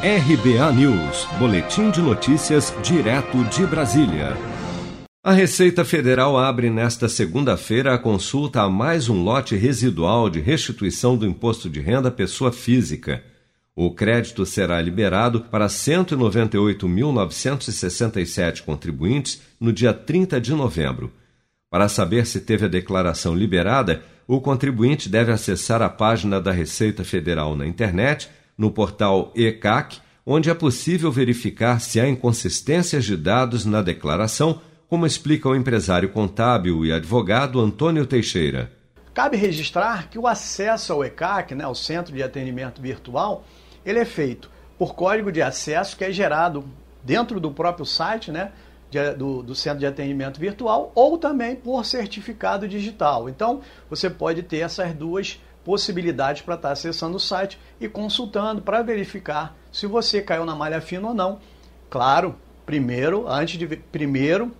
RBA News, Boletim de Notícias, direto de Brasília. A Receita Federal abre nesta segunda-feira a consulta a mais um lote residual de restituição do imposto de renda pessoa física. O crédito será liberado para 198.967 contribuintes no dia 30 de novembro. Para saber se teve a declaração liberada, o contribuinte deve acessar a página da Receita Federal na internet no portal ECAC, onde é possível verificar se há inconsistências de dados na declaração, como explica o empresário contábil e advogado Antônio Teixeira. Cabe registrar que o acesso ao ECAC, né, o Centro de Atendimento Virtual, ele é feito por código de acesso que é gerado dentro do próprio site, né, de, do, do, Centro de Atendimento Virtual, ou também por certificado digital. Então, você pode ter essas duas possibilidades para estar acessando o site e consultando para verificar se você caiu na malha fina ou não. Claro, primeiro, antes de primeiro,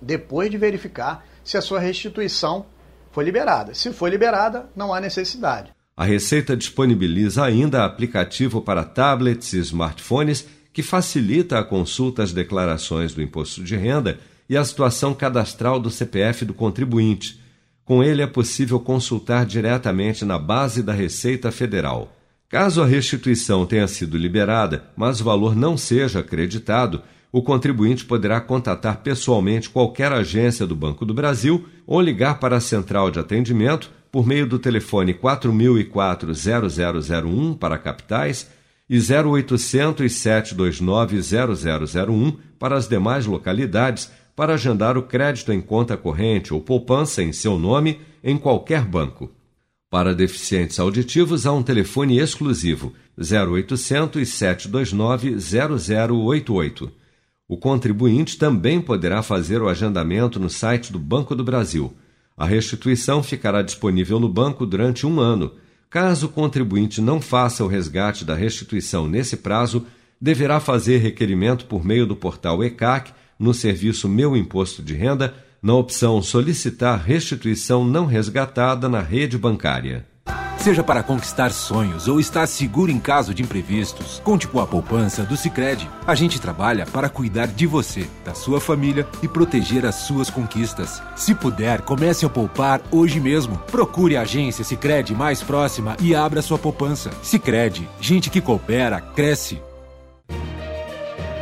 depois de verificar se a sua restituição foi liberada. Se foi liberada, não há necessidade. A Receita disponibiliza ainda aplicativo para tablets e smartphones que facilita a consulta às declarações do imposto de renda e a situação cadastral do CPF do contribuinte com ele é possível consultar diretamente na base da Receita Federal. Caso a restituição tenha sido liberada, mas o valor não seja acreditado, o contribuinte poderá contatar pessoalmente qualquer agência do Banco do Brasil ou ligar para a central de atendimento por meio do telefone 4004-0001 para capitais e 0800 729 0001 para as demais localidades para agendar o crédito em conta corrente ou poupança em seu nome em qualquer banco. Para deficientes auditivos, há um telefone exclusivo 0800 729 0088. O contribuinte também poderá fazer o agendamento no site do Banco do Brasil. A restituição ficará disponível no banco durante um ano. Caso o contribuinte não faça o resgate da restituição nesse prazo, deverá fazer requerimento por meio do portal ECAC no serviço Meu Imposto de Renda, na opção Solicitar restituição não resgatada na rede bancária. Seja para conquistar sonhos ou estar seguro em caso de imprevistos, conte com a poupança do Sicredi. A gente trabalha para cuidar de você, da sua família e proteger as suas conquistas. Se puder, comece a poupar hoje mesmo. Procure a agência Sicredi mais próxima e abra sua poupança. Sicredi, gente que coopera cresce